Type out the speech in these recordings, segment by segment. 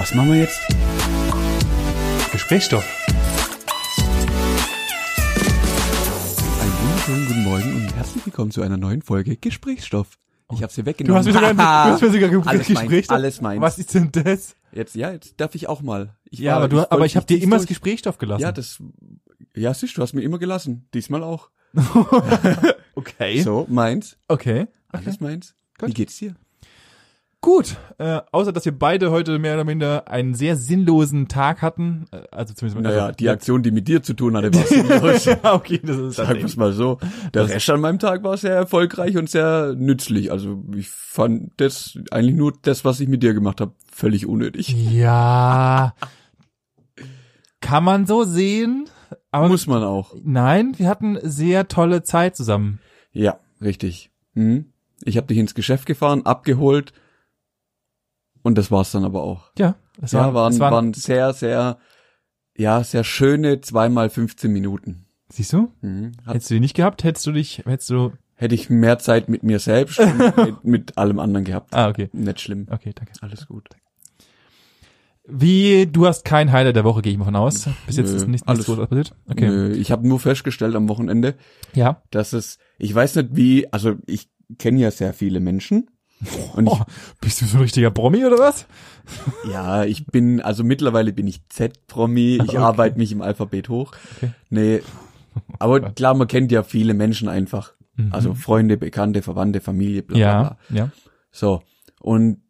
Was machen wir jetzt? Gesprächsstoff. Einen wunderschönen guten Morgen und herzlich willkommen zu einer neuen Folge Gesprächssoff. Ich hab's dir Du weggenommen. hast mir sogar, du hast mir sogar ge alles meins, Gesprächsstoff. alles meins. Was ist denn das? Jetzt, ja, jetzt darf ich auch mal. Ich Ja, war- aber du, wollte aber ich habe dir immer das durch- Gesprächsstoff gelassen. Ja, das, ja, siehst du, hast mir immer gelassen. Diesmal auch. okay. So, meins. Okay. Alles meins. Wie geht's dir? Gut. Äh, außer dass wir beide heute mehr oder minder einen sehr sinnlosen Tag hatten. Äh, Also zumindest Naja, also, die Aktion, die mit dir zu tun hatte, war sinnlos. ja, okay, das ist Sagen wir es mal so. Der Rest an meinem Tag war sehr erfolgreich und sehr nützlich. Also ich fand das eigentlich nur das, was ich mit dir gemacht habe, völlig unnötig. Ja. Kann man so sehen. Aber Muss man auch. nein, wir hatten sehr tolle Zeit zusammen. Ja, richtig. Mhm. Ich habe dich ins Geschäft gefahren, abgeholt und das war's dann aber auch. Ja. Es ja, waren, es waren, sehr, sehr, ja, sehr schöne zweimal 15 Minuten. Siehst du? Mhm. Hat, Hättest du die nicht gehabt, hättest du dich, hättest du. hätte ich mehr Zeit mit mir selbst und mit, mit allem anderen gehabt. Ah, okay. Nicht schlimm. Okay, danke. Alles gut. Wie, du hast kein Highlight der Woche, gehe ich mal von aus. Bis jetzt Nö, ist nicht, alles- nichts Großes passiert. Okay. Nö, Ich habe nur festgestellt am Wochenende, Ja. dass es, ich weiß nicht wie, also ich kenne ja sehr viele Menschen. Und Oh, bist du so ein richtiger Promi oder was? ja, ich bin, also mittlerweile bin ich Z-Promi, ich Okay. arbeite mich im Alphabet hoch. Okay. Nee, aber klar, man kennt ja viele Menschen einfach. Mhm. Also Freunde, Bekannte, Verwandte, Familie, bla bla ja, bla. ja. So, und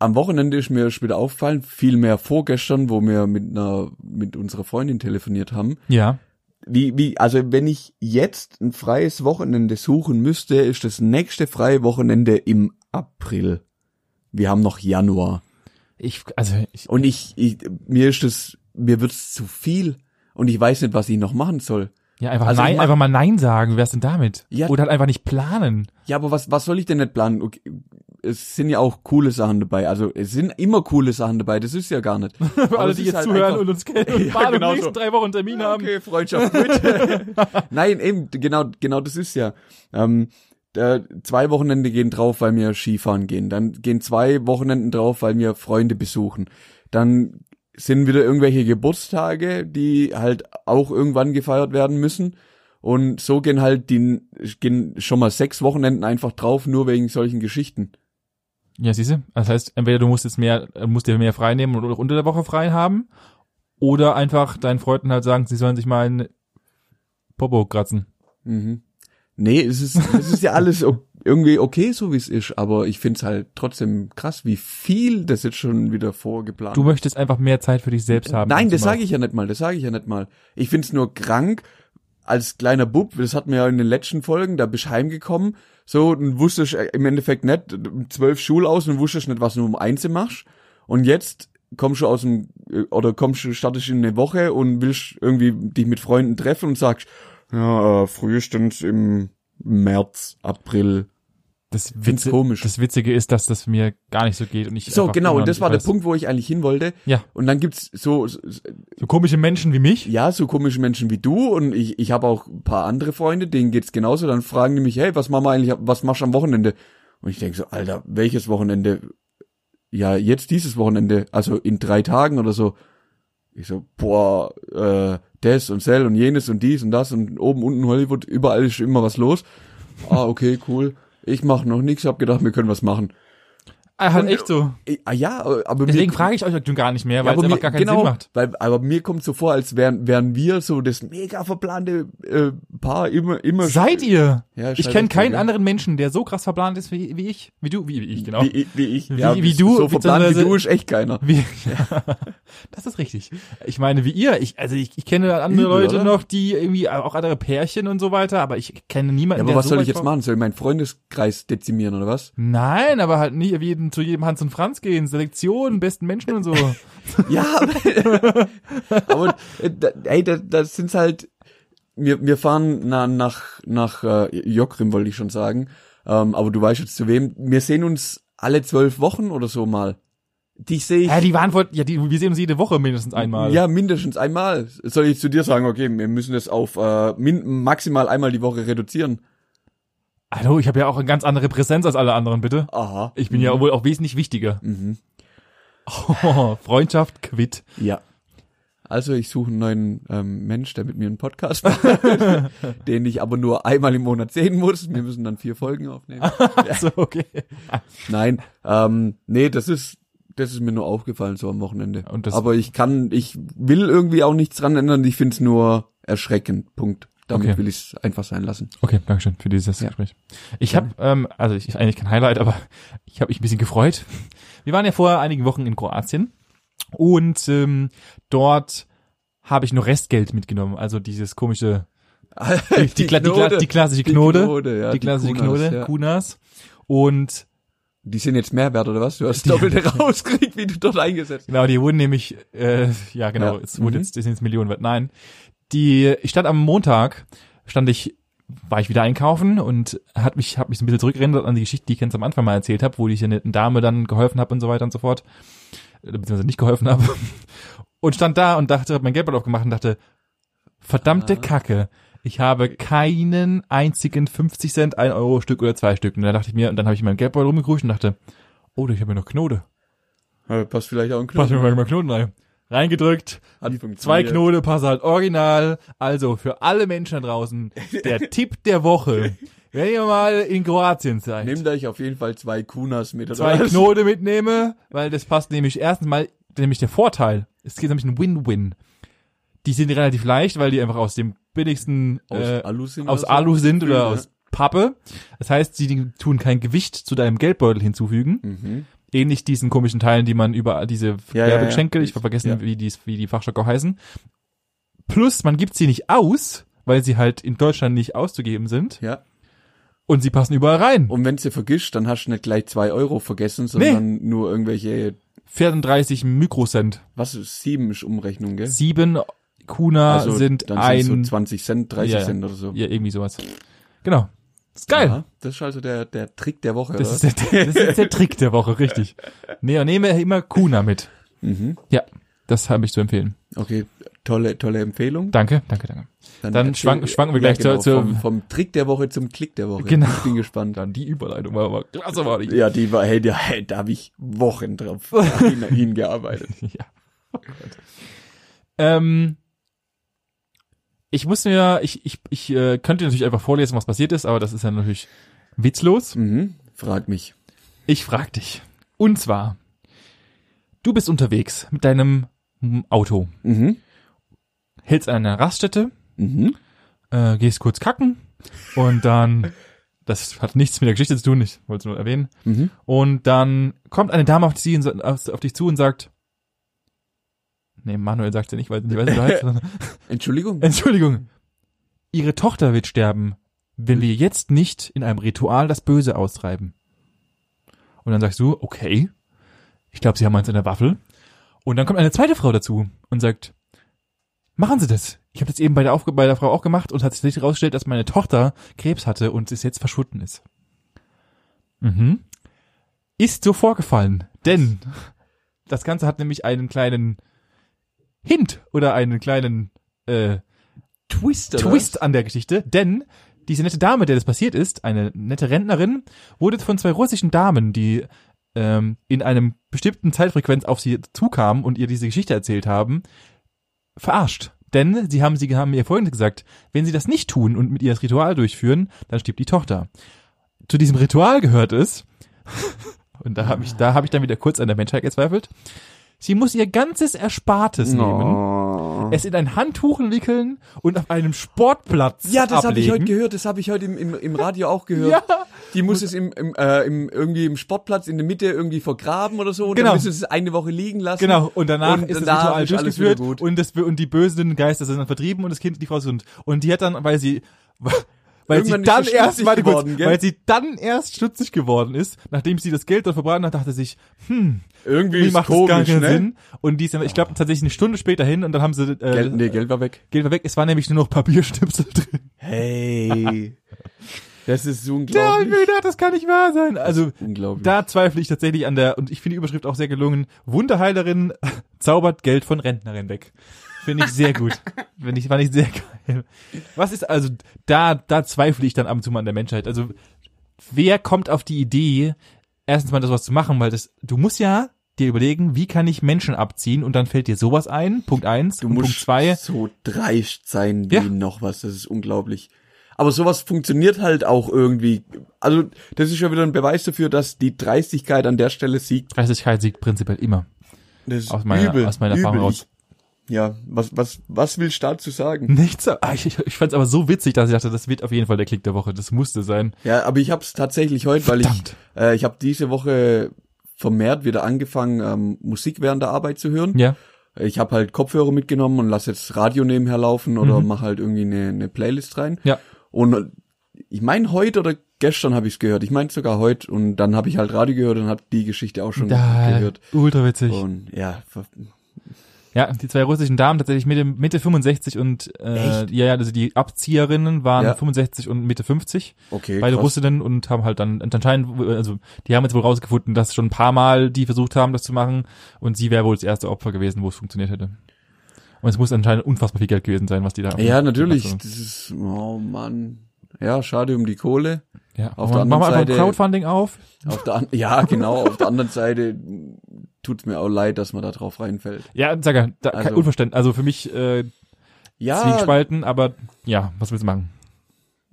am Wochenende ist mir später aufgefallen, viel mehr vorgestern, wo wir mit einer, mit unserer Freundin telefoniert haben, Ja. wie, wie, also wenn ich jetzt ein freies Wochenende suchen müsste, ist das nächste freie Wochenende im April. Wir haben noch Januar. Ich, also, ich, Und ich, ich mir ist das, mir wird's zu viel. Und ich weiß nicht, was ich noch machen soll. ja, einfach Also nein, mach- einfach mal nein sagen. Wie wär's denn damit? Ja. Oder halt einfach nicht planen. Ja, aber was, was soll ich denn nicht planen? Okay, es sind ja auch coole Sachen dabei. Also es sind immer coole Sachen dabei. Das ist ja gar nicht. Für alle, es die ist jetzt halt zuhören einfach- und uns kennen und Ja, genau nächsten so. drei Wochen Termin haben. Okay, Freundschaft gut. Nein, eben, genau, genau das ist ja. Ähm, da, zwei Wochenende gehen drauf, weil wir Skifahren gehen. Dann gehen zwei Wochenenden drauf, weil wir Freunde besuchen. Dann sind wieder irgendwelche Geburtstage, die halt auch irgendwann gefeiert werden müssen. Und so gehen halt die, gehen schon mal sechs Wochenenden einfach drauf, nur wegen solchen Geschichten. Ja, siehste. Das heißt, entweder du musst jetzt mehr, äh, musst dir mehr frei nehmen oder unter der Woche frei haben. Oder einfach deinen Freunden halt sagen, sie sollen sich mal ein Popo kratzen. Mhm. Nee, es ist, es ist ja alles irgendwie okay, so wie es ist, aber ich find's halt trotzdem krass, wie viel das jetzt schon wieder vorgeplant Du möchtest einfach mehr Zeit für dich selbst haben. Nein, das sage ich ja nicht mal, das sage ich ja nicht mal. Ich find's nur krank, als kleiner Bub, das hatten wir ja in den letzten Folgen, da bist heimgekommen, so, und wusstest äh, im Endeffekt nicht, zwölf Schul aus und wusstest nicht, was du um eins machst. Und jetzt kommst du aus dem, äh, oder kommst du, startest in eine Woche und willst irgendwie dich mit Freunden treffen und sagst, ja, äh, frühestens im März, April. Das, Witze, komisch. das Witzige ist, dass das mir gar nicht so geht und ich So, genau, und das war der weiß. Punkt, wo ich eigentlich hin wollte. Ja, Und dann gibt's so, so so komische Menschen wie mich. ja, so komische Menschen wie du und ich, ich habe auch ein paar andere Freunde, denen geht's genauso. Dann fragen die mich, hey, was machen wir eigentlich, was machst du am Wochenende? Und ich denke so, Alter, welches Wochenende? Ja, jetzt dieses Wochenende, also in drei Tagen oder so. Ich so, boah, äh, das und Cell und jenes und dies und das und oben, unten Hollywood, überall ist immer was los. Ah, okay, cool. Ich mache noch nichts, hab gedacht, wir können was machen. Ah, halt echt so. Eh, Ah ja, aber Deswegen mir, frage ich euch gar nicht mehr, ja, weil es aber einfach mir, gar keinen genau, Sinn macht. Weil, aber mir kommt so vor, als wären, wären wir so das mega verplante äh, Paar immer, immer. Seid ihr? Ja, ich kenne keinen ja. anderen Menschen, der so krass verplant ist wie, wie ich. Wie du, wie, wie ich, genau. Wie, ich- wie ich. Wie- ja, wie du, So verplant wie du ist echt keiner. Wie, das ist richtig. Ich meine, wie ihr. Ich, also ich, ich kenne andere Übel, Leute oder? noch, die irgendwie auch andere Pärchen und so weiter, aber ich kenne niemanden, Ja, aber was so soll ich jetzt machen? Soll ich meinen Freundeskreis dezimieren oder was? Nein, aber halt nicht jeden, zu jedem Hans und Franz gehen, Selektion, besten Menschen und so. Ja, aber, aber äh, da, ey, da, das sind's halt. Wir, wir fahren na, nach nach äh, Jokrim wollte ich schon sagen, ähm, aber du weißt jetzt zu wem. Wir sehen uns alle zwölf Wochen oder so mal. Dich sehe ich. ja, die waren vor, ja, die, wir sehen uns jede Woche mindestens einmal. Ja, mindestens einmal. Soll ich zu dir sagen, okay, wir müssen das auf äh, min maximal einmal die Woche reduzieren? Hallo, ich habe ja auch eine ganz andere Präsenz als alle anderen, bitte. Aha. Ich bin ja wohl auch wesentlich wichtiger. Mhm. Oh, Freundschaft quitt. Ja. Also ich suche einen neuen ähm, Mensch, der mit mir einen Podcast macht, den ich aber nur einmal im Monat sehen muss. Wir müssen dann vier Folgen aufnehmen. So, okay. Nein, ähm, nee, das ist das ist mir nur aufgefallen so am Wochenende. Aber ich kann, ich will irgendwie auch nichts dran ändern. Ich finde es nur erschreckend. Punkt. Damit Okay. will ich es einfach sein lassen. Okay, Dankeschön für dieses Ja. Gespräch. Ich habe, ähm, also ich eigentlich kein Highlight, aber ich habe mich ein bisschen gefreut. Wir waren ja vor einigen Wochen in Kroatien und ähm, dort habe ich nur Restgeld mitgenommen, also dieses komische, die, die, Kla- die, die klassische Die Knode, Knode, ja, die die klassische Kunas, Knode, ja. Kunas und Die sind jetzt mehr wert oder was? Du hast doppelte rausgekriegt, wie du dort eingesetzt. Genau, die wurden nämlich, äh, ja genau, Ja. es wurde Mhm. jetzt, das sind jetzt Millionen wert. Nein, die, ich stand am Montag, stand ich, war ich wieder einkaufen und hat mich, hat mich so ein bisschen zurückerinnert an die Geschichte, die ich ganz am Anfang mal erzählt habe, wo ich netten Dame dann geholfen habe und so weiter und so fort, beziehungsweise nicht geholfen habe und stand da und dachte, hab mein Geldbeutel aufgemacht und dachte, verdammte Ah. Kacke. Ich habe keinen einzigen 50 Cent, 1 Euro Stück oder zwei Stück. Und da dachte ich mir, und dann habe ich meinen Geldbeutel rumgegruscht und dachte, oh, ich habe ja noch Knode. Ja, passt vielleicht auch ein mir Knoten. mal mal Knoten rein. Reingedrückt, zwei. Knote passen halt original. Also für alle Menschen da draußen, der Tipp der Woche. Wenn ihr mal in Kroatien seid, Nehmt euch auf jeden Fall zwei Kunas mit. oder zwei was? Knote mitnehme, weil das passt nämlich erstens mal, nämlich der Vorteil, es geht nämlich ein Win-Win. Die sind relativ leicht, weil die einfach aus dem billigsten, Aus äh, Alu sind. aus so? Alu sind oder Ja. aus Pappe. Das heißt, sie tun kein Gewicht zu deinem Geldbeutel hinzufügen. Mhm. Ähnlich diesen komischen Teilen, die man über diese Ja, ja, Werbegeschenke, ja. ich habe vergessen, Ja. wie die, wie die Fachjargon heißen. Plus, man gibt sie nicht aus, weil sie halt in Deutschland nicht auszugeben sind. Ja. Und sie passen überall rein. Und wenn du vergisst, dann hast du nicht gleich zwei Euro vergessen, sondern nur irgendwelche, 34 Mikrocent. was ist, sieben ist Umrechnung, gell? Sieben Kuna also sind dann ein, so 20 Cent, 30 Ja, ja. Cent oder so. ja, irgendwie sowas. Genau. Ist geil. Aha, das ist also der, der Trick der Woche, Das oder? ist, der, das ist der Trick der Woche, richtig. Nee, und nehme immer Kuna mit. mhm. Ja, das habe ich zu empfehlen. Okay, tolle, tolle Empfehlung. Danke, danke, danke. Dann erzähl- schwank- schwanken wir gleich zur- zur- vom, vom Trick der Woche zum Klick der Woche. Genau. Ich bin gespannt. Dann die Überleitung war aber klasse, war die. Ja, die war, hey, da, hey, da habe ich Wochen drauf hin, hingearbeitet. Ja. Oh Gott. Ähm, ich muss mir, ich, ich, ich äh, könnte natürlich einfach vorlesen, was passiert ist, aber das ist ja natürlich witzlos. Mhm. Frag mich. Ich frag dich. Und zwar, du bist unterwegs mit deinem Auto, Mhm. hältst an einer Raststätte, Mhm. äh, gehst kurz kacken und dann, das hat nichts mit der Geschichte zu tun, ich wollte es nur erwähnen, Mhm. und dann kommt eine Dame auf, auf, auf dich zu und sagt, nee, Manuel sagt ja nicht, weil sie nicht weiß, wie du heißt, sondern Entschuldigung. Entschuldigung. Ihre Tochter wird sterben, wenn wir jetzt nicht in einem Ritual das Böse austreiben. Und dann sagst du, okay. Ich glaube, sie haben eins in der Waffel. Und dann kommt eine zweite Frau dazu und sagt, machen Sie das. Ich habe das eben bei der, Aufge bei der Frau auch gemacht und hat sich herausgestellt, dass meine Tochter Krebs hatte und es jetzt verschwunden ist. Mhm. Ist so vorgefallen, denn das Ganze hat nämlich einen kleinen Hint oder einen kleinen äh, Twist? Twist an der Geschichte, denn diese nette Dame, der das passiert ist, eine nette Rentnerin, wurde von zwei russischen Damen, die ähm, in einem bestimmten Zeitfrequenz auf sie zukamen und ihr diese Geschichte erzählt haben, verarscht. Denn sie haben, sie haben ihr folgendes gesagt, wenn sie das nicht tun und mit ihr das Ritual durchführen, dann stirbt die Tochter. Zu diesem Ritual gehört es, und da habe ich, da habe ich dann wieder kurz an der Menschheit gezweifelt, sie muss ihr ganzes Erspartes nehmen, es in ein Handtuch wickeln und auf einem Sportplatz Ja, das habe ich heute gehört, das habe ich heute im, im, im Radio auch gehört. Ja. Die muss es im, im, äh, im, irgendwie im Sportplatz in der Mitte irgendwie vergraben oder so und Genau. dann müssen sie es eine Woche liegen lassen. Genau, und danach Und ist das danach Ritual durchgeführt wieder gut. und, das, und die bösen Geister sind dann vertrieben und das Kind und die Frau sind. Und die hat dann, weil sie, weil Irgendwann sie dann erst, kurz, geworden, weil sie dann erst stutzig geworden ist, nachdem sie das Geld dort verbraten hat, dachte sie sich, hm, Irgendwie wie ist macht das gar komisch, keinen ne? Sinn. Und die ist, dann, ich glaube, tatsächlich eine Stunde später hin und dann haben sie, äh, Geld, nee, Geld war weg. Geld war weg. Es war nämlich nur noch Papierstüpsel drin. Hey. Das ist so Da hab ich unglaublich. mir gedacht, das kann nicht wahr sein. Also, unglaublich. Da zweifle ich tatsächlich an der, und ich finde die Überschrift auch sehr gelungen, Wunderheilerin zaubert Geld von Rentnerin weg. Finde ich sehr gut. Finde ich, fand ich sehr geil. Was ist also, da, da zweifle ich dann ab und zu mal an der Menschheit. Also, wer kommt auf die Idee, erstens mal das was zu machen, weil das, du musst ja dir überlegen, wie kann ich Menschen abziehen und dann fällt dir sowas ein, Punkt eins Du und Punkt musst zwei. so dreist sein wie Ja. noch was. Das ist unglaublich. Aber sowas funktioniert halt auch irgendwie. Also, das ist schon wieder ein Beweis dafür, dass die Dreistigkeit an der Stelle siegt. Dreistigkeit siegt prinzipiell immer. Das ist Aus meiner- übel, aus meiner Erfahrung übel. raus. Ja, was, was, was willst du dazu sagen? Nichts. Ah, Ich, ich, ich fand es aber so witzig, dass ich dachte, das wird auf jeden Fall der Klick der Woche. Das musste sein. Ja, aber ich habe es tatsächlich heute, weil Verdammt. ich, äh, ich habe diese Woche vermehrt wieder angefangen, ähm, Musik während der Arbeit zu hören. Ja. Ich habe halt Kopfhörer mitgenommen und lass jetzt Radio nebenher laufen oder Mhm. mach halt irgendwie eine, eine Playlist rein. Ja. Und ich meine heute oder gestern habe ich es gehört. Ich meine sogar heute und dann habe ich halt Radio gehört und habe die Geschichte auch schon Da, gehört. ultra witzig. Und ja, Ja, die zwei russischen Damen tatsächlich Mitte, Mitte 65 und äh, Echt? ja, ja, also die Abzieherinnen waren Ja. 65 und Mitte 50, okay. beide krass. Russinnen und haben halt dann anscheinend, also die haben jetzt wohl rausgefunden, dass schon ein paar Mal die versucht haben, das zu machen und sie wäre wohl das erste Opfer gewesen, wo es funktioniert hätte. Und es muss anscheinend unfassbar viel Geld gewesen sein, was die da Ja, natürlich. gemacht Das ist, oh Mann. Ja, schade um die Kohle. haben. Ja, auf machen der wir anderen einfach ein Seite- Crowdfunding auf. Auf der ja, genau. auf der anderen Seite tut's mir auch leid, dass man da drauf reinfällt. Ja, sag ja, da, kein Also- Unverständnis. Also für mich äh, Ja, Zwiegespalten, aber ja, was willst du machen?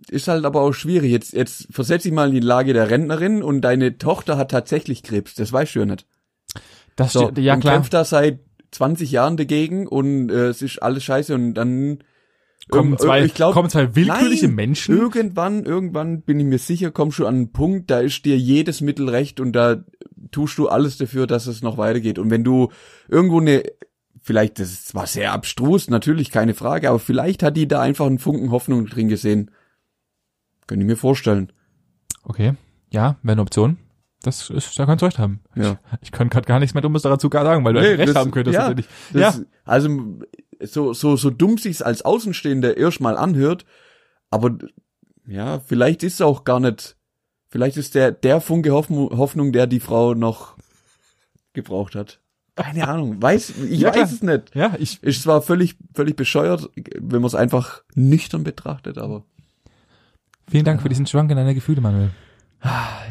ist halt aber auch schwierig. Jetzt, jetzt versetz dich mal in die Lage der Rentnerin und deine Tochter hat tatsächlich Krebs. Das weißt du ja nicht. Das So, steht- ja und klar. kämpft da seit 20 Jahren dagegen und äh, es ist alles scheiße und dann Kommen zwei, ich glaub, kommen zwei willkürliche nein, Menschen. Irgendwann, irgendwann bin ich mir sicher, kommst du an einen Punkt, da ist dir jedes Mittel recht und da tust du alles dafür, dass es noch weitergeht. Und wenn du irgendwo eine, vielleicht, das ist zwar sehr abstrus, natürlich keine Frage, aber vielleicht hat die da einfach einen Funken Hoffnung drin gesehen. Könnte ich mir vorstellen. Okay, ja, wäre eine Option. Das ist, da kannst du recht haben. Ja. Ich kann gerade gar nichts mehr Dummes dazu gar sagen, weil du Nee, recht das- haben könntest. ja, ja, Also, so, so, so dumm sich's als Außenstehender erstmal anhört, aber ja, vielleicht ist es auch gar nicht, vielleicht ist der, der Funke Hoffnung, Hoffnung, der die Frau noch gebraucht hat. Keine Ahnung, weiß, ich Ja, weiß klar. es nicht. ja, ich, Ist zwar völlig, völlig bescheuert, wenn man es einfach nüchtern betrachtet, aber vielen Dank für diesen Schwank in deine Gefühle, Manuel.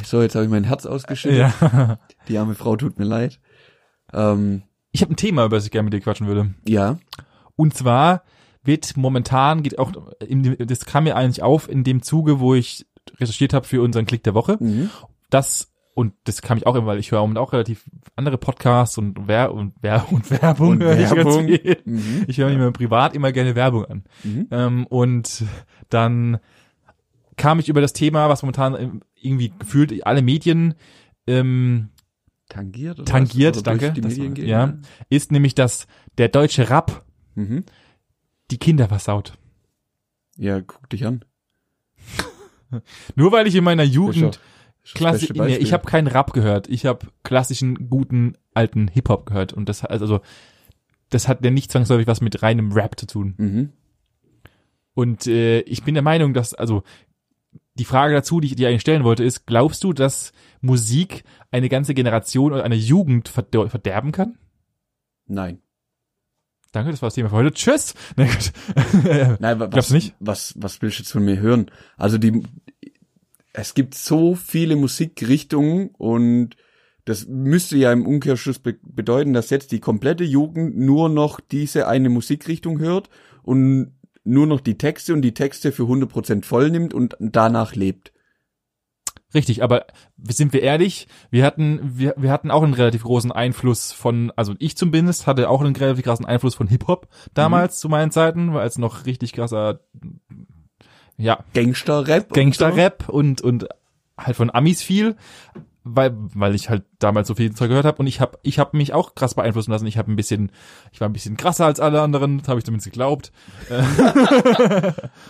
so, jetzt habe ich mein Herz ausgeschüttet. Ja. Die arme Frau tut mir leid. Ähm, Ich habe ein Thema, über das ich gerne mit dir quatschen würde. ja, Und zwar wird momentan, geht auch, das kam mir eigentlich auf in dem Zuge, wo ich recherchiert habe für unseren Klick der Woche. mhm. Das, und das kam ich auch immer, weil ich höre auch, auch relativ andere Podcasts und, Wer und, Wer und Werbung. Und ich Werbung. viel. Mhm. Ich höre mir privat immer gerne Werbung an. Mhm. Ähm, und dann kam ich über das Thema, was momentan ähm, irgendwie gefühlt alle Medien ähm, Tangiert oder Tangiert? Oder durch danke, Die das Medien war- gehen, ja. ist nämlich, dass der deutsche Rap Mhm. die Kinder versaut. Ja, guck dich an. Nur weil ich in meiner Jugend doch- das ist das Klassi beste nee, ich habe keinen Rap gehört. Ich habe klassischen, guten, alten Hip-Hop gehört. Und das also das hat ja nicht zwangsläufig was mit reinem Rap zu tun. Mhm. Und äh, ich bin der Meinung, dass, also die Frage dazu, die ich dir eigentlich stellen wollte, ist, glaubst du, dass Musik eine ganze Generation oder eine Jugend verder verderben kann? Nein. Danke, das war das Thema für heute. Tschüss! Na gut. Nein, wa- was, Glaubst du nicht? Was, was willst du jetzt von mir hören? Also die, es gibt so viele Musikrichtungen und das müsste ja im Umkehrschluss be bedeuten, dass jetzt die komplette Jugend nur noch diese eine Musikrichtung hört und nur noch die Texte und die Texte für 100% voll nimmt und danach lebt. Richtig, aber sind wir ehrlich, wir hatten, wir, wir hatten auch einen relativ großen Einfluss von, also ich zumindest hatte auch einen relativ krassen Einfluss von Hip-Hop damals zu meinen Zeiten, weil es noch richtig krasser, ja, Gangster-Rap. und Gangster-Rap und, und halt von Amis viel, weil, weil ich halt damals so viel Zeug gehört habe und ich habe ich hab mich auch krass beeinflussen lassen. Ich habe ein bisschen, ich war ein bisschen krasser als alle anderen, das habe ich zumindest geglaubt.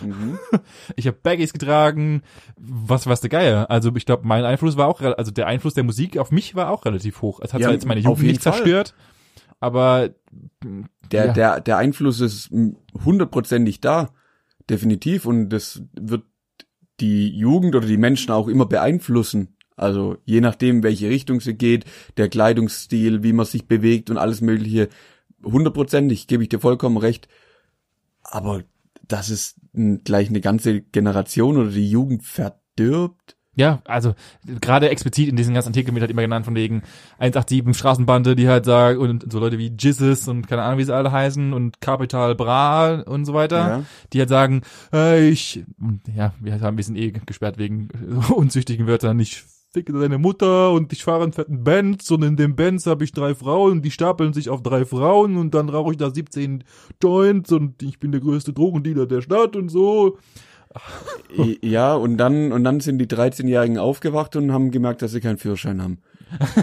Mhm. Ich habe Baggies getragen, was was der Geier. Also ich glaube, mein Einfluss war auch, also der Einfluss der Musik auf mich war auch relativ hoch. Es hat Ja, zwar jetzt meine Jugend nicht Fall. zerstört, aber Der, Ja. der, der Einfluss ist hundertprozentig da. Definitiv. Und das wird die Jugend oder die Menschen auch immer beeinflussen. Also je nachdem, welche Richtung sie geht, der Kleidungsstil, wie man sich bewegt und alles mögliche. Hundertprozentig, gebe ich dir vollkommen recht. Aber dass es gleich eine ganze Generation oder die Jugend verdirbt, Ja, also gerade explizit in diesen ganzen Artikeln wird halt immer genannt von wegen 187 Straßenbande, die halt sagen und so Leute wie Jizzes und keine Ahnung, wie sie alle heißen und Capital Bra und so weiter, Ja. die halt sagen, äh, ich, ja, wir haben wir sind eh gesperrt wegen unzüchtigen Wörtern, ich ficke deine Mutter und ich fahre einen fetten Benz und in dem Benz habe ich drei Frauen und die stapeln sich auf drei Frauen und dann rauche ich da 17 Joints und ich bin der größte Drogendealer der Stadt und so. Ja, und dann, und dann sind die 13-Jährigen aufgewacht und haben gemerkt, dass sie keinen Führerschein haben.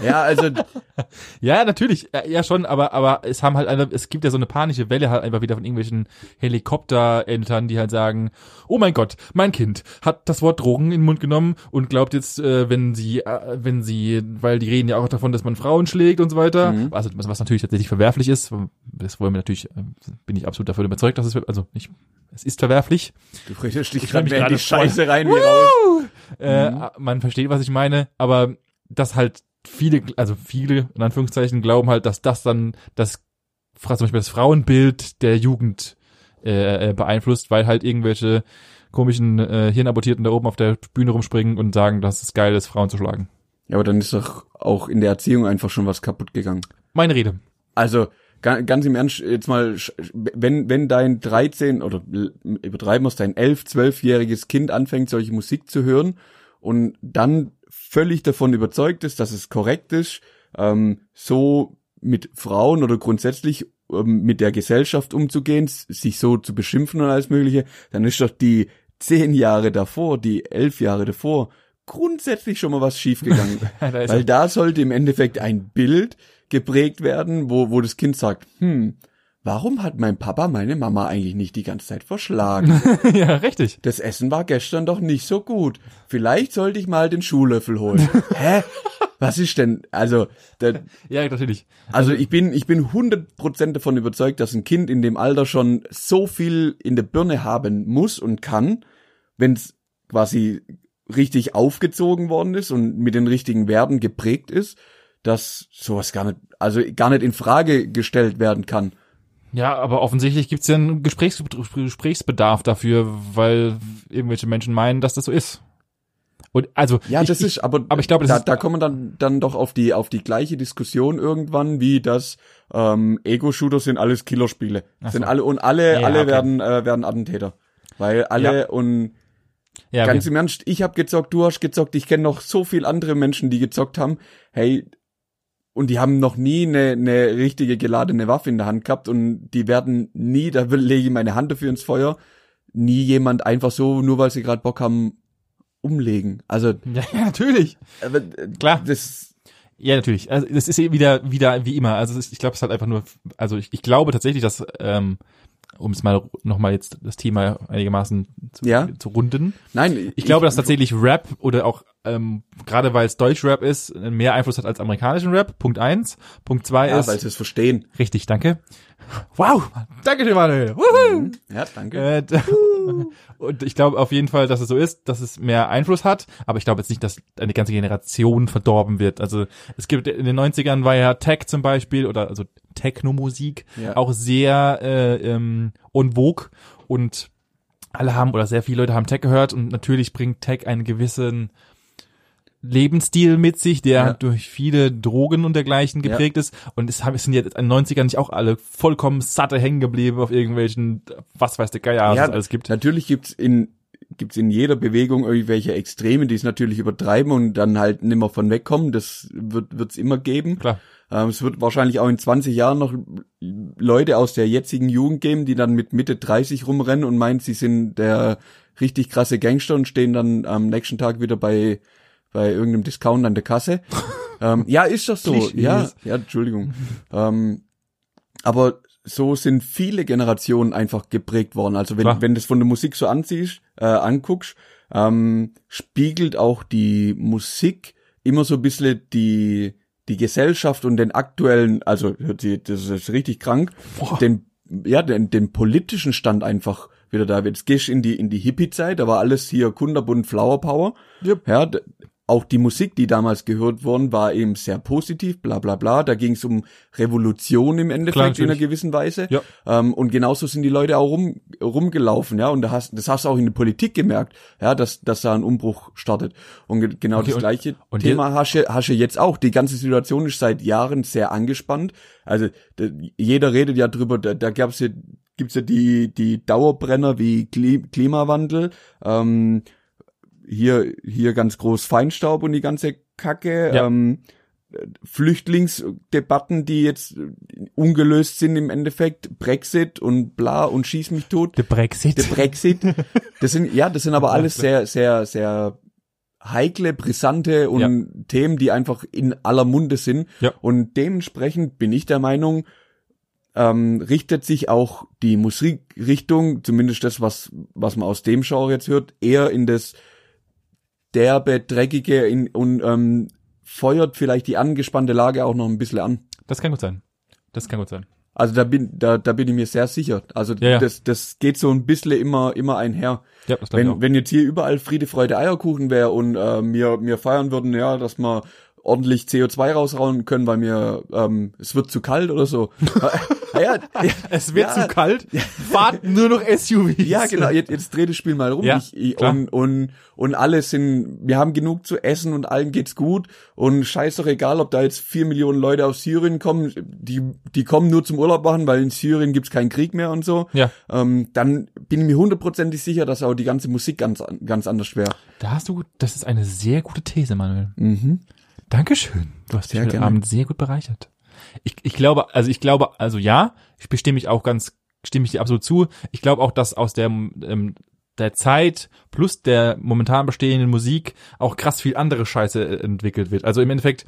Ja, also, Ja, natürlich, ja, schon, aber aber es haben halt einfach, es gibt ja so eine panische Welle halt einfach wieder von irgendwelchen Helikoptereltern, die halt sagen, oh mein Gott, mein Kind hat das Wort Drogen in den Mund genommen und glaubt jetzt, äh, wenn sie, äh, wenn sie, weil die reden ja auch davon, dass man Frauen schlägt und so weiter, Mhm. also was, natürlich tatsächlich verwerflich ist, das wollen wir natürlich, äh, bin ich absolut davon überzeugt, dass es, also nicht, es ist verwerflich, du redest dich Ich gerade in die Scheiße rein wie raus. Äh, man versteht, was ich meine, aber dass halt viele, also viele, in Anführungszeichen, glauben halt, dass das dann das, zum Beispiel das Frauenbild der Jugend äh, äh, beeinflusst, weil halt irgendwelche komischen äh, Hirnabortierten da oben auf der Bühne rumspringen und sagen, dass es geil ist, Frauen zu schlagen. Ja, aber dann ist doch auch in der Erziehung einfach schon was kaputt gegangen. Meine Rede. Also, ga- ganz im Ernst, jetzt mal, wenn, wenn dein 13 oder übertreiben wir es, dein 11, 12-jähriges Kind anfängt, solche Musik zu hören und dann völlig davon überzeugt ist, dass es korrekt ist, ähm, so mit Frauen oder grundsätzlich ähm, mit der Gesellschaft umzugehen, sich so zu beschimpfen und alles Mögliche, dann ist doch die zehn Jahre davor, die elf Jahre davor, grundsätzlich schon mal was schiefgegangen. da ist Weil da sollte im Endeffekt ein Bild geprägt werden, wo, wo das Kind sagt, hm, warum hat mein Papa meine Mama eigentlich nicht die ganze Zeit verschlagen? ja, richtig. Das Essen war gestern doch nicht so gut. Vielleicht sollte ich mal den Schuhlöffel holen. Hä? Was ist denn, also, der, Ja, natürlich. also ich bin, ich bin 100% davon überzeugt, dass ein Kind in dem Alter schon so viel in der Birne haben muss und kann, wenn es quasi richtig aufgezogen worden ist und mit den richtigen Werten geprägt ist, dass sowas gar nicht, also gar nicht in Frage gestellt werden kann. Ja, aber offensichtlich gibt's ja einen Gesprächs Gesprächsbedarf dafür, weil irgendwelche Menschen meinen, dass das so ist. Und also Ja, ich, das ist, aber, aber ich glaube, das da, ist- da kommen dann, dann doch auf die, auf die gleiche Diskussion irgendwann, wie das, ähm, Ego-Shooter sind alles Killerspiele. Ach Sind so. alle, und alle, Ja, alle okay. werden, äh, werden Attentäter. Weil alle Ja. und ja, Ganz im Ernst, ich habe gezockt, du hast gezockt, ich kenne noch so viel andere Menschen, die gezockt haben. Hey, und die haben noch nie eine, eine richtige geladene Waffe in der Hand gehabt und die werden nie, da will- lege ich meine Hand dafür ins Feuer, nie jemand einfach so, nur weil sie gerade Bock haben, umlegen. Also, ja, ja, natürlich. äh, äh, Klar. das, Ja, natürlich. Also das ist eh wieder, wieder wie immer. Also ist, ich glaube, es ist halt einfach nur, also ich, ich glaube tatsächlich, dass, ähm, um es mal nochmal jetzt das Thema einigermaßen zu, Ja. zu runden. nein, Ich glaube, dass tatsächlich Rap oder auch, ähm, gerade weil es Deutsch-Rap ist, mehr Einfluss hat als amerikanischen Rap. Punkt eins. Punkt zwei ja, ist, weil sie es verstehen. richtig, danke. Wow, danke schön, Manuel. Wuhu. Ja, danke. Äh, und ich glaube auf jeden Fall, dass es so ist, dass es mehr Einfluss hat, aber ich glaube jetzt nicht, dass eine ganze Generation verdorben wird. Also es gibt in den 90ern war ja Tech zum Beispiel oder also Techno-Musik Ja. auch sehr äh, ähm, en vogue und alle haben oder sehr viele Leute haben Tech gehört und natürlich bringt Tech einen gewissen Lebensstil mit sich, der Ja. durch viele Drogen und dergleichen Ja. geprägt ist. Und es sind jetzt in den 90ern nicht auch alle vollkommen satte hängen geblieben auf irgendwelchen, was weiß der Geier, was Ja, es alles gibt. Natürlich gibt's in gibt's in jeder Bewegung irgendwelche Extreme, die es natürlich übertreiben und dann halt nimmer von wegkommen. Das wird wird's immer geben. Klar. Ähm, es wird wahrscheinlich auch in 20 Jahren noch Leute aus der jetzigen Jugend geben, die dann mit Mitte 30 rumrennen und meinen, sie sind der richtig krasse Gangster und stehen dann am nächsten Tag wieder bei bei irgendeinem Discount an der Kasse. ähm, ja, ist doch so. Klischees. Ja, ja, Entschuldigung. ähm, aber so sind viele Generationen einfach geprägt worden. Also wenn, Klar. wenn das von der Musik so anziehst, äh, anguckst, ähm, spiegelt auch die Musik immer so ein bisschen die, die Gesellschaft und den aktuellen, also sie, das ist richtig krank, Boah. den, ja, den, den politischen Stand einfach wieder da. Jetzt gehst du in die, in die Hippie-Zeit, da war alles hier kunderbunt Flower Power. Yep. Ja, auch die Musik, die damals gehört worden, war eben sehr positiv, bla bla bla. Da ging es um Revolution im Endeffekt Klar, in einer gewissen Weise. Ja. Ähm, und genauso sind die Leute auch rum, rumgelaufen, ja. Und da hast, das hast du auch in der Politik gemerkt, ja, dass, dass da ein Umbruch startet. Und ge genau Okay, das und- gleiche und Thema hast du, hast du jetzt auch. Die ganze Situation ist seit Jahren sehr angespannt. Also jeder redet ja drüber, da, da gab's ja, gibt's ja die, die Dauerbrenner wie Kli Klimawandel, ähm, hier, hier ganz groß Feinstaub und die ganze Kacke, Ja. ähm, Flüchtlingsdebatten, die jetzt ungelöst sind im Endeffekt, Brexit und bla und schieß mich tot. Der Brexit. Der Brexit. Das sind, ja, das sind aber alles sehr, sehr, sehr heikle, brisante und Ja. Themen, die einfach in aller Munde sind. Ja. Und dementsprechend bin ich der Meinung, ähm, richtet sich auch die Musikrichtung, zumindest das, was, was man aus dem Genre jetzt hört, eher in das derbe, dreckige in, und ähm, feuert vielleicht die angespannte Lage auch noch ein bisschen an. Das kann gut sein. Das kann gut sein. Also da bin, da, da bin ich mir sehr sicher. Also Ja, ja. das, das geht so ein bisschen immer, immer einher. Ja, das. Wenn, wenn jetzt hier überall Friede, Freude, Eierkuchen wäre und äh, wir, wir feiern würden, ja, dass wir ordentlich CO2 rausrauen können, weil mir ähm, es wird zu kalt oder so. ja, ja, es wird ja, zu kalt. Fahrt nur noch SUVs. Ja, genau. Jetzt, jetzt dreh das Spiel mal rum. Ja, ich, und, und, und alle sind, wir haben genug zu essen und allen geht's gut. Und scheiß doch egal, ob da jetzt vier Millionen Leute aus Syrien kommen, die, die kommen nur zum Urlaub machen, weil in Syrien gibt's keinen Krieg mehr und so. Ja. Ähm, dann bin ich mir hundertprozentig sicher, dass auch die ganze Musik ganz, ganz anders wäre. Da hast du, das ist eine sehr gute These, Manuel. Mhm. Dankeschön. Du hast mich heute. Abend sehr gut bereichert. Ich, ich glaube, also ich glaube, also ja, ich bestimme mich auch ganz, stimme ich dir absolut zu. Ich glaube auch, dass aus der, ähm, der Zeit plus der momentan bestehenden Musik auch krass viel andere Scheiße äh, entwickelt wird. Also im Endeffekt,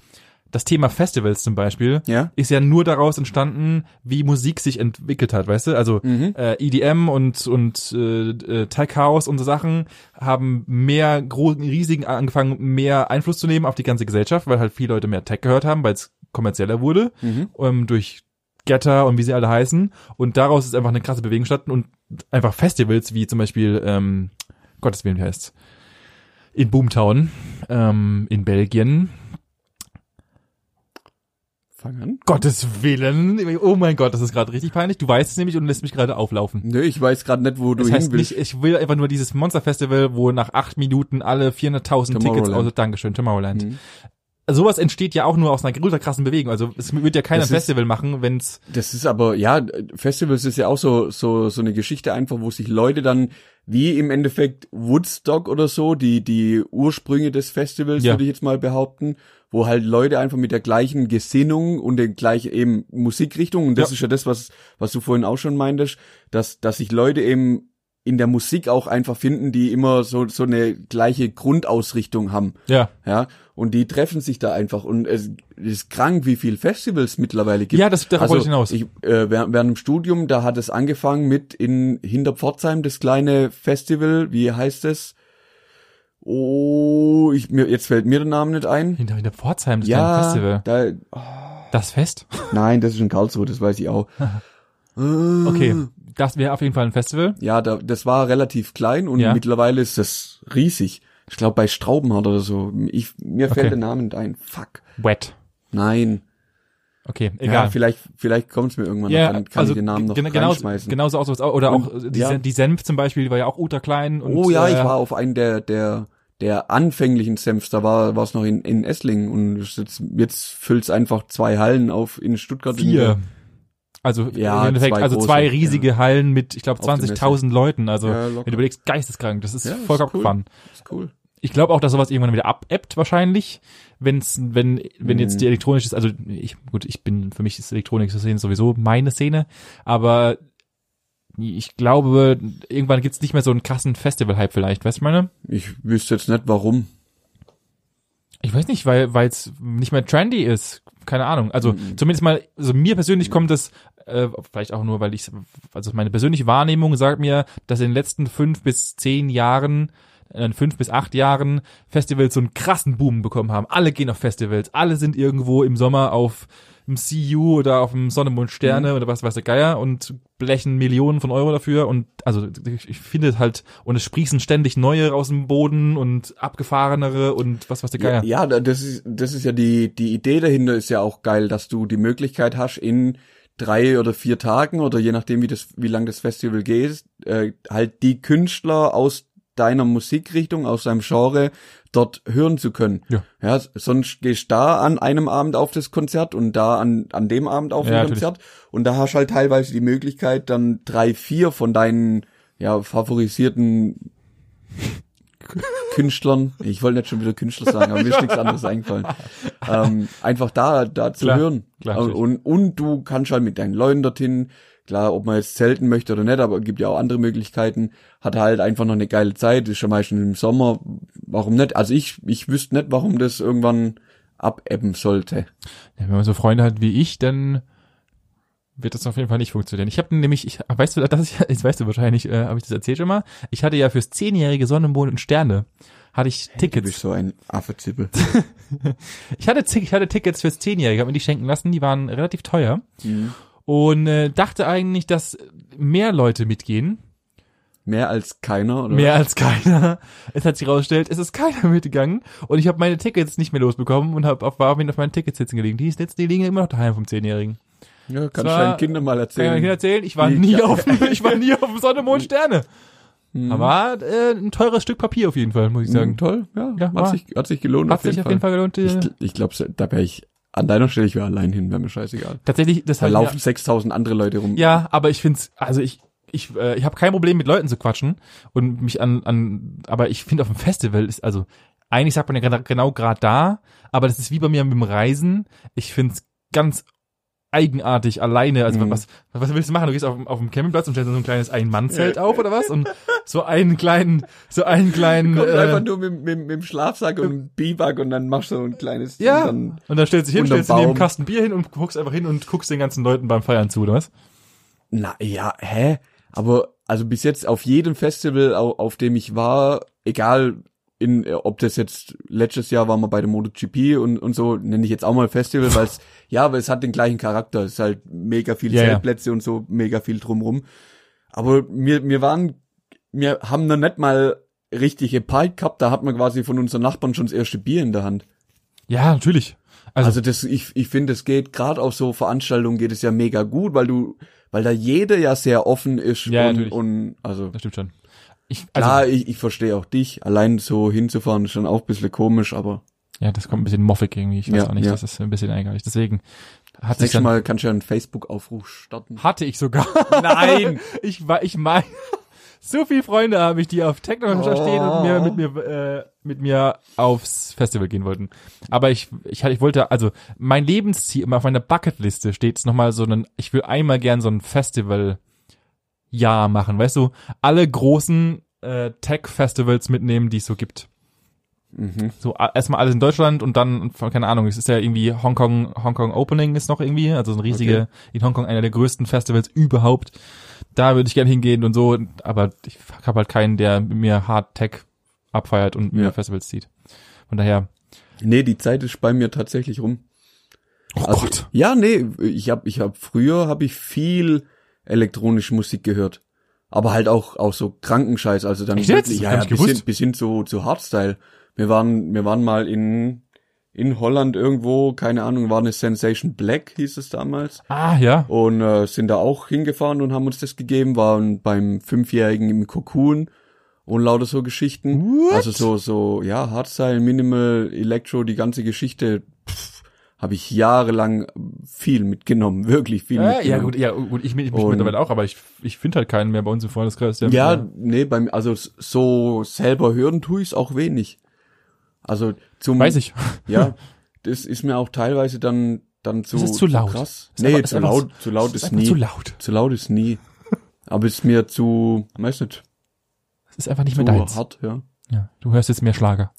das Thema Festivals zum Beispiel Ja. ist ja nur daraus entstanden, wie Musik sich entwickelt hat, weißt du? Also Mhm. äh, EDM und und äh, äh, Tech House und so Sachen haben mehr großen riesigen angefangen mehr Einfluss zu nehmen auf die ganze Gesellschaft, weil halt viele Leute mehr Tech gehört haben, weil es kommerzieller wurde Mhm. ähm, durch Getter und wie sie alle heißen und daraus ist einfach eine krasse Bewegung statt und einfach Festivals wie zum Beispiel ähm, Gottes Willen wie heißt in Boomtown ähm, in Belgien Fang an. Gottes Willen. Oh mein Gott, das ist gerade richtig peinlich. Du weißt es nämlich und lässt mich gerade auflaufen. Nö, ich weiß gerade nicht, wo du Das hin heißt willst. nicht, ich will einfach nur dieses Monster-Festival, wo nach acht Minuten alle 400.000 Tickets aus, Dankeschön, Tomorrowland. Mhm. Sowas entsteht ja auch nur aus einer ultra krassen Bewegung. Also es wird ja keiner ein Festival machen, wenn's Das ist aber, ja, Festivals ist ja auch so, so, so eine Geschichte einfach, wo sich Leute dann, wie im Endeffekt Woodstock oder so, die, die Ursprünge des Festivals, Ja. würde ich jetzt mal behaupten, wo halt Leute einfach mit der gleichen Gesinnung und der gleichen eben Musikrichtung, und das Ja. ist ja das, was, was du vorhin auch schon meintest, dass, dass sich Leute eben in der Musik auch einfach finden, die immer so, so eine gleiche Grundausrichtung haben. ja. Ja, und die treffen sich da einfach und es ist krank, wie viel Festivals mittlerweile gibt. Ja, das- darauf wollte ich hinaus. Ich, äh, während, während dem Studium, da hat es angefangen mit in Hinterpforzheim, das kleine Festival, wie heißt es? Oh, ich, mir, jetzt fällt mir der Name nicht ein. Hinter, hinter Pforzheim, das kleine Ja, Festival. da, Das Fest? nein, das ist in Karlsruhe, das weiß ich auch. Okay, das wäre auf jeden Fall ein Festival. Ja, da, das war relativ klein und Ja. mittlerweile ist das riesig. Ich glaube bei Straubenhardt oder so. Ich, mir fällt Okay. der Name nicht ein. Fuck. Wet. Nein. Okay, Ja, egal. vielleicht, vielleicht kommt es mir irgendwann Ja, noch, dann kann also ich den Namen noch gen- genauso, reinschmeißen. genauso auch sowas auch. Oder Und, auch die, ja. Die Senf zum Beispiel, die war ja auch ultra klein. Und, oh ja, ich äh, war auf einen der, der, der anfänglichen Senfs, da war war es noch in, in Esslingen und jetzt, jetzt füllt's einfach zwei Hallen auf in Stuttgart. Vier. Also Ja, im Endeffekt, zwei also große, zwei riesige ja. Hallen mit, ich glaube, Auf der 20.000 Leuten. Also Ja, wenn du überlegst, geisteskrank. Das ist Ja, voll ist cool. abgefahren. Ist cool. Ich glaube auch, dass sowas irgendwann wieder abebbt wahrscheinlich, wenn's, wenn wenn Mhm. jetzt die elektronische ist. Also ich gut, ich bin für mich ist elektronische Szene sowieso meine Szene, aber ich glaube, irgendwann gibt's nicht mehr so einen krassen Festival-Hype vielleicht, weißt du meine? Ich wüsste jetzt nicht warum. Ich weiß nicht, weil weil es nicht mehr trendy ist. Keine Ahnung. Also Mhm. zumindest mal, also mir persönlich kommt es, äh, vielleicht auch nur, weil ich, also meine persönliche Wahrnehmung sagt mir, dass in den letzten fünf bis zehn Jahren, äh, fünf bis acht Jahren Festivals so einen krassen Boom bekommen haben. Alle gehen auf Festivals, alle sind irgendwo im Sommer auf im CU oder auf dem Sonne, Mond, Sterne oder was weiß der Geier und blechen Millionen von Euro dafür und also ich, ich finde es halt und es sprießen ständig neue aus dem Boden und abgefahrenere und was weiß der Geier. Ja, ja, das ist, das ist ja die, die Idee dahinter ist ja auch geil, dass du die Möglichkeit hast, in drei oder vier Tagen oder je nachdem, wie das, wie lang das Festival geht, äh, halt die Künstler aus deiner Musikrichtung, aus deinem Genre dort hören zu können. Ja. Ja, sonst gehst da an einem Abend auf das Konzert und da an, an dem Abend auf Ja, ein natürlich. Konzert und da hast du halt teilweise die Möglichkeit, dann drei, vier von deinen, ja, favorisierten Künstlern, ich wollte nicht schon wieder Künstler sagen, aber mir ist nichts anderes eingefallen, ähm, einfach da, da zu Klar, hören. klar, und, natürlich. und, und du kannst halt mit deinen Leuten dorthin, klar, ob man jetzt zelten möchte oder nicht, aber gibt ja auch andere Möglichkeiten, hat halt einfach noch eine geile Zeit, ist schon meistens im Sommer, warum nicht? Also ich, ich wüsste nicht, warum das irgendwann abebben sollte. Ja, wenn man so Freunde hat wie ich, dann wird das auf jeden Fall nicht funktionieren. Ich habe nämlich, ich weißt du, das ja- jetzt weißt du wahrscheinlich, äh, habe ich das erzählt schon mal. Ich hatte ja fürs zehnjährige Sonne, Mond und Sterne hatte ich Du bist Tickets. so ein Affezippel. Ich hatte, ich hatte Tickets fürs zehnjährige, habe mir die schenken lassen. Die waren relativ teuer und äh, dachte eigentlich, dass mehr Leute mitgehen, Mehr als keiner, oder? mehr als keiner. Es hat sich herausgestellt, es ist keiner mitgegangen und ich habe meine Tickets nicht mehr losbekommen und habe auf, war auf meinen Tickets sitzen gelegen. Die, ist jetzt, die liegen immer noch daheim vom zehnjährigen. Ja, kannst du war- deinen Kindern mal Kann ich erzählen. Erzählen, ich war Wie- nie ja. auf, ich war nie auf dem Sonne, Mond, Sterne. Aber äh, ein teures Stück Papier auf jeden Fall, muss ich Mhm, sagen. toll, ja, Ja, hat, war- sich, hat sich gelohnt. Hat sich auf jeden Fall gelohnt. Ich, ich glaube, da wäre ich, an deiner Stelle, ich wäre allein hin, wäre mir scheißegal. tatsächlich, das Da laufen 6000 andere Leute rum. Ja, aber ich find's, also ich, ich, äh, ich habe kein Problem mit Leuten zu quatschen und mich an, an, aber ich finde auf dem Festival ist, also eigentlich sagt man ja genau, genau gerade da, aber das ist wie bei mir mit dem Reisen. Ich find's ganz eigenartig alleine. Also Mhm. was, was willst du machen? Du gehst auf, auf dem Campingplatz und stellst so ein kleines Ein-Mann-Zelt auf oder was? Und so einen kleinen, so einen kleinen. Kommt Äh, einfach nur mit, mit, mit dem Schlafsack und einem Biwak und dann machst du so ein kleines ja. Dann, Und dann stellst du dich hin, stellst du neben Kasten Bier hin und guckst einfach hin und guckst den ganzen Leuten beim Feiern zu, oder was? na ja, hä? Aber also bis jetzt auf jedem Festival, auf, auf dem ich war, egal in, äh, ob das jetzt letztes Jahr waren wir bei der MotoGP und, und so, nenne ich jetzt auch mal Festival, weil es, ja, aber es hat den gleichen Charakter. Es ist halt mega viel Ja, ja. Zeltplätze und so, mega viel drumrum. Aber wir, wir waren, wir haben noch nicht mal richtige Pike gehabt, da hat man quasi von unseren Nachbarn schon das erste Bier in der Hand. Ja, natürlich. Also, Also das, ich, ich finde, es geht gerade auf so Veranstaltungen geht es ja mega gut, weil du, weil da jeder ja sehr offen ist Ja, und, natürlich. und also das stimmt schon. Ich, also, klar, ich, ich verstehe auch dich. Allein so hinzufahren ist schon auch ein bisschen komisch, aber Ja, das kommt ein bisschen moffig irgendwie. Ich weiß Ja, auch nicht, ja. das ist ein bisschen eigenartig. Deswegen hat sich dann, Mal kannst du ja einen Facebook-Aufruf starten. hatte ich sogar. Nein! ich war, ich mein, so viele Freunde habe ich, die auf Techno Oh. stehen und mir, mit mir, äh, mit mir aufs Festival gehen wollten. Aber ich, ich, hatte- ich wollte, also mein Lebensziel, immer auf meiner Bucketliste steht es nochmal so ein, ich will einmal gern so ein Festival Jahr machen, weißt du, alle großen äh, Tech-Festivals mitnehmen, die es so gibt. Mhm. so erstmal alles in Deutschland und dann, keine Ahnung, es ist ja irgendwie Hongkong, Hongkong Opening ist noch irgendwie, also so ein riesige, in Hongkong einer der größten Festivals überhaupt. Da würde ich gerne hingehen und so, aber ich habe halt keinen, der mit mir Hard Tech abfeiert und mir Ja. Festivals zieht. Von daher, Nee, die Zeit ist bei mir tatsächlich rum. oh Also, Gott. Ja, nee, ich hab, ich hab früher habe ich viel elektronische Musik gehört. Aber halt auch, auch so Krankenscheiß, also dann Echt wirklich, ja, ja, bis hin, bis hin zu, zu Hardstyle. Wir waren, wir waren mal in, in Holland irgendwo, keine Ahnung, war eine Sensation Black, hieß es damals. Ah, ja. Und äh, sind da auch hingefahren und haben uns das gegeben, waren beim Fünfjährigen im Cocoon und lauter so Geschichten. What? Also so, so, ja, Hardstyle, Minimal, Electro, die ganze Geschichte, habe ich jahrelang viel mitgenommen, wirklich viel Ja, ja, mitgenommen. gut, ja, gut, ich, ich mich Und- mittlerweile auch, aber ich, ich finde halt keinen mehr bei uns im Freundeskreis. der- Ja, nee, beim, also so selber hören tue ich auch wenig. Also zum, weiß ich. ja, das ist mir auch teilweise dann, dann zu, ist zu laut. krass. Ist Nee, ist zu einfach laut, zu laut ist, einfach nie. zu laut. Zu laut ist nie. Aber ist mir zu, weiß nicht, Es ist einfach nicht mehr deins. hart, ja. Ja, du hörst jetzt mehr Schlager.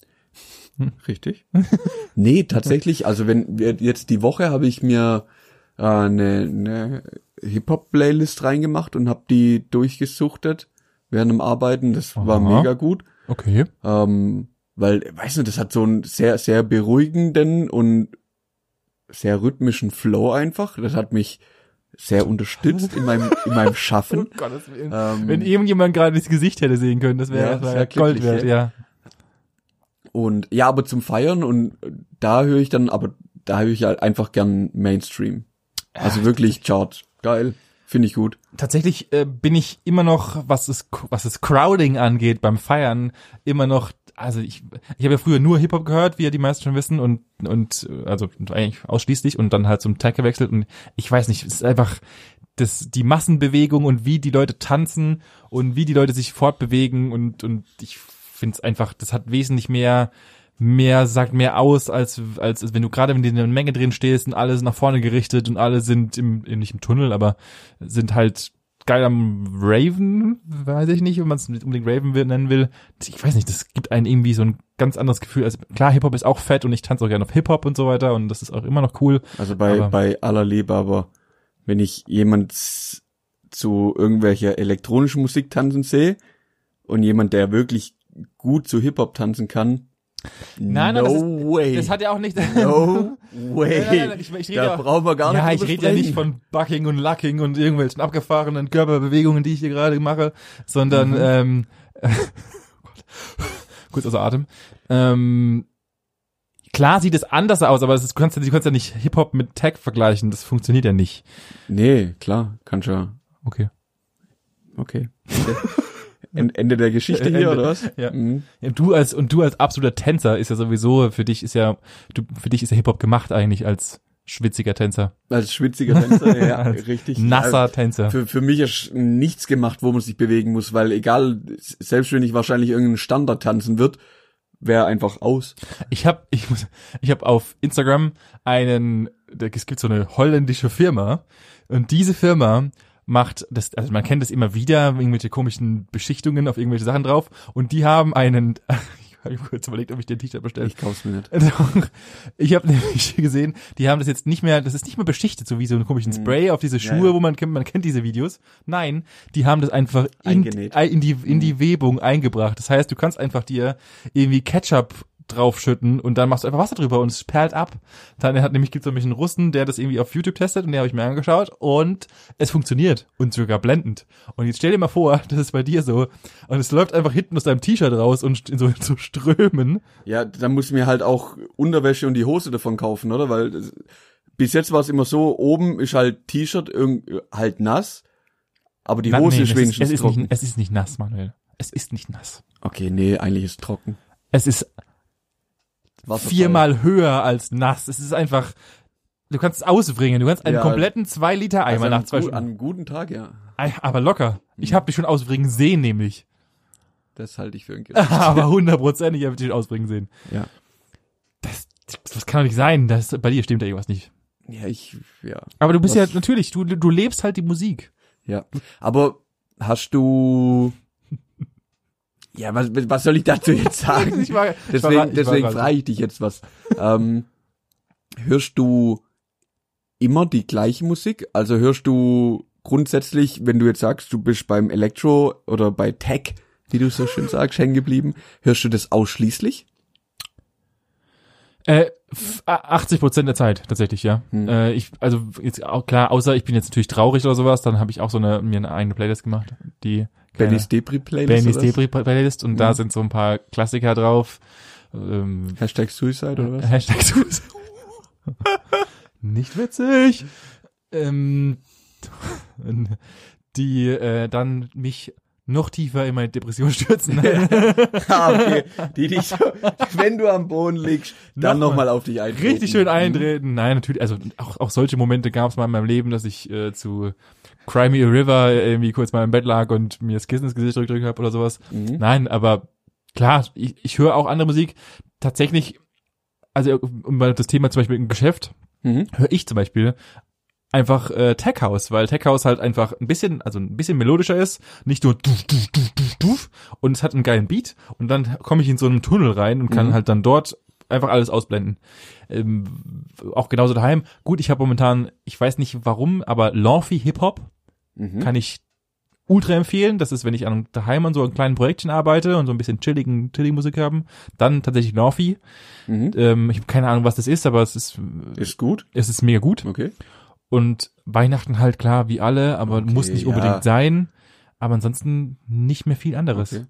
Richtig. nee, tatsächlich, also wenn jetzt die Woche habe ich mir äh, eine, eine Hip-Hop-Playlist reingemacht und habe die durchgesuchtet während dem Arbeiten. Das war Aha. mega gut. Okay. Ähm, weil, weiß nicht, das hat so einen sehr, sehr beruhigenden und sehr rhythmischen Flow einfach. Das hat mich sehr unterstützt in meinem, in meinem Schaffen. Oh Gottes Willen. Ähm, Wenn irgendjemand gerade das Gesicht hätte sehen können, das wäre Ja, das wär sehr Gold wert, ja. Und ja, aber zum Feiern und da höre ich dann, aber da höre ich halt einfach gern Mainstream. Also wirklich Chart. Geil. Finde ich gut. Tatsächlich äh, bin ich immer noch, was das, was das Crowding angeht beim Feiern, immer noch, also ich, ich habe ja früher nur Hip-Hop gehört, wie ja die meisten schon wissen, und, und äh, also eigentlich ausschließlich und dann halt zum Tag gewechselt und ich weiß nicht, es ist einfach das, die Massenbewegung und wie die Leute tanzen und wie die Leute sich fortbewegen und, und ich finde es einfach, das hat wesentlich mehr mehr sagt mehr aus als als, als wenn du gerade wenn du in einer Menge drin stehst und alle sind nach vorne gerichtet und alle sind im nicht im Tunnel, aber sind halt geil am Raven, weiß ich nicht, wenn man es unbedingt Raven nennen will. Ich weiß nicht, das gibt einen irgendwie so ein ganz anderes Gefühl. Also klar, Hip-Hop ist auch fett und ich tanze auch gerne auf Hip-Hop und so weiter und das ist auch immer noch cool. Also bei, Aber- bei aller Liebe, aber wenn ich jemand zu irgendwelcher elektronischen Musik tanzen sehe und jemand, der wirklich gut zu Hip-Hop tanzen kann, Nein, no aber das ist- way. Das hat ja auch nicht. no way. Nein, nein, nein, ich- ich rede da ja- brauchen wir gar ja, nicht ich drüber rede ja nicht von Bucking und Lucking und irgendwelchen abgefahrenen Körperbewegungen, die ich hier gerade mache, sondern Mhm. ähm, kurz außer Atem. Ähm, klar sieht es anders aus, aber es ist, du kannst ja, du kannst ja nicht Hip Hop mit Tech vergleichen. Das funktioniert ja nicht. Nee, klar, kannst ja. Okay. Okay. Ende, Ende der Geschichte Ende. hier, oder was? Ja. Mhm. Du als und du als absoluter Tänzer ist ja sowieso für dich ist ja du für dich ist ja Hip Hop gemacht eigentlich als schwitziger Tänzer, Als schwitziger Tänzer, ja, Als richtig. nasser Tänzer. Für, für mich ist nichts gemacht, wo man sich bewegen muss, weil egal, selbst wenn ich wahrscheinlich irgendeinen Standard tanzen wird, wäre einfach aus. Ich habe ich muss ich habe auf Instagram einen da- es gibt so eine holländische Firma und diese Firma macht das also man kennt das immer wieder irgendwelche komischen Beschichtungen auf irgendwelche Sachen drauf und die haben einen ich habe kurz überlegt, ob ich den T-Shirt bestelle. Ich kauf's mir nicht. Ich habe nämlich gesehen, die haben das jetzt nicht mehr, das ist nicht mehr beschichtet, so wie so einen komischen Spray auf diese Schuhe, Mhm. Ja, ja. wo man kennt, man kennt diese Videos. Nein, die haben das einfach in, in die in Mhm. die Webung eingebracht. Das heißt, du kannst einfach dir irgendwie Ketchup draufschütten und dann machst du einfach Wasser drüber und es perlt ab. Dann hat nämlich gibt's nämlich einen Russen, der das irgendwie auf YouTube testet und den habe ich mir angeschaut und es funktioniert und sogar blendend. Und jetzt stell dir mal vor, das ist bei dir so und es läuft einfach hinten aus deinem T-Shirt raus und in so, in so Strömen. Ja, dann muss ich mir halt auch Unterwäsche und die Hose davon kaufen, oder? Weil das, bis jetzt war es immer so, oben ist halt T-Shirt halt nass, aber die Na, Hose nee, ist es wenigstens es ist trocken. Nicht, es ist nicht nass, Manuel. Es ist nicht nass. okay, nee, eigentlich ist es trocken. Es ist. Viermal höher als nass. Es ist einfach, du kannst es ausbringen. Du kannst einen Ja. kompletten zwei Liter also Eimer an, nach zwei Stunden. an einem guten Tag, ja. Aber locker. Mhm. Ich habe dich schon ausbringen sehen, nämlich. Das halte ich für ein Gerücht. aber hundertprozentig habe ich dich schon ausbringen sehen. ja. Das, das kann doch nicht sein. Das, bei dir stimmt ja irgendwas nicht. Ja, ich, ja. Aber du bist Was- ja natürlich, du, du lebst halt die Musik. Ja. Aber hast du, ja, was, was soll ich dazu jetzt sagen? Ich war- ich war- deswegen ich war deswegen gerade- frage ich dich jetzt was. ähm, hörst du immer die gleiche Musik? Also hörst du grundsätzlich, wenn du jetzt sagst, du bist beim Elektro oder bei Tech, wie du so schön sagst, hängen geblieben, hörst du das ausschließlich? Äh, f- 80 Prozent der Zeit tatsächlich, ja. Hm. Äh, ich, also jetzt auch klar, außer ich bin jetzt natürlich traurig oder sowas, dann habe ich auch so eine mir eine eigene Playlist gemacht, die Bennys Debris Playlist? Bennys? Debris Playlist und da Mhm. sind so ein paar Klassiker drauf. Ähm, Hashtag Suicide oder was? Hashtag Sus. Nicht witzig. Ähm, die äh, dann mich noch tiefer in meine Depression stürzen. ah, okay. Die dich so, wenn du am Boden liegst, dann Nochmal. nochmal auf dich eintreten. Richtig schön Mhm. eintreten. Nein, natürlich, also auch, auch solche Momente gab es mal in meinem Leben, dass ich äh, zu Cry Me a River irgendwie kurz mal im Bett lag und mir das Kissen ins Gesicht gedrückt habe oder sowas. Mhm. Nein, aber klar, ich, ich höre auch andere Musik. Tatsächlich, also um das Thema zum Beispiel im Geschäft, Mhm. höre ich zum Beispiel einfach äh, Tech House, weil Tech House halt einfach ein bisschen, also ein bisschen melodischer ist, nicht nur duf, duf, duf, duf, duf, und es hat einen geilen Beat und dann komme ich in so einen Tunnel rein und kann Mhm. halt dann dort einfach alles ausblenden. Ähm, auch genauso daheim. Gut, ich habe momentan, ich weiß nicht warum, aber Laufy Hip Hop Mhm. kann ich ultra empfehlen. Das ist, wenn ich an daheim an so einem kleinen Projektchen arbeite und so ein bisschen chilligen, chilligen Musik haben, dann tatsächlich Norfi. Mhm. Ähm, ich habe keine Ahnung, was das ist, aber es ist, Ist gut. es ist mega gut. Okay. Und Weihnachten halt klar, wie alle, aber Okay, muss nicht ja. unbedingt sein. Aber ansonsten nicht mehr viel anderes. Okay.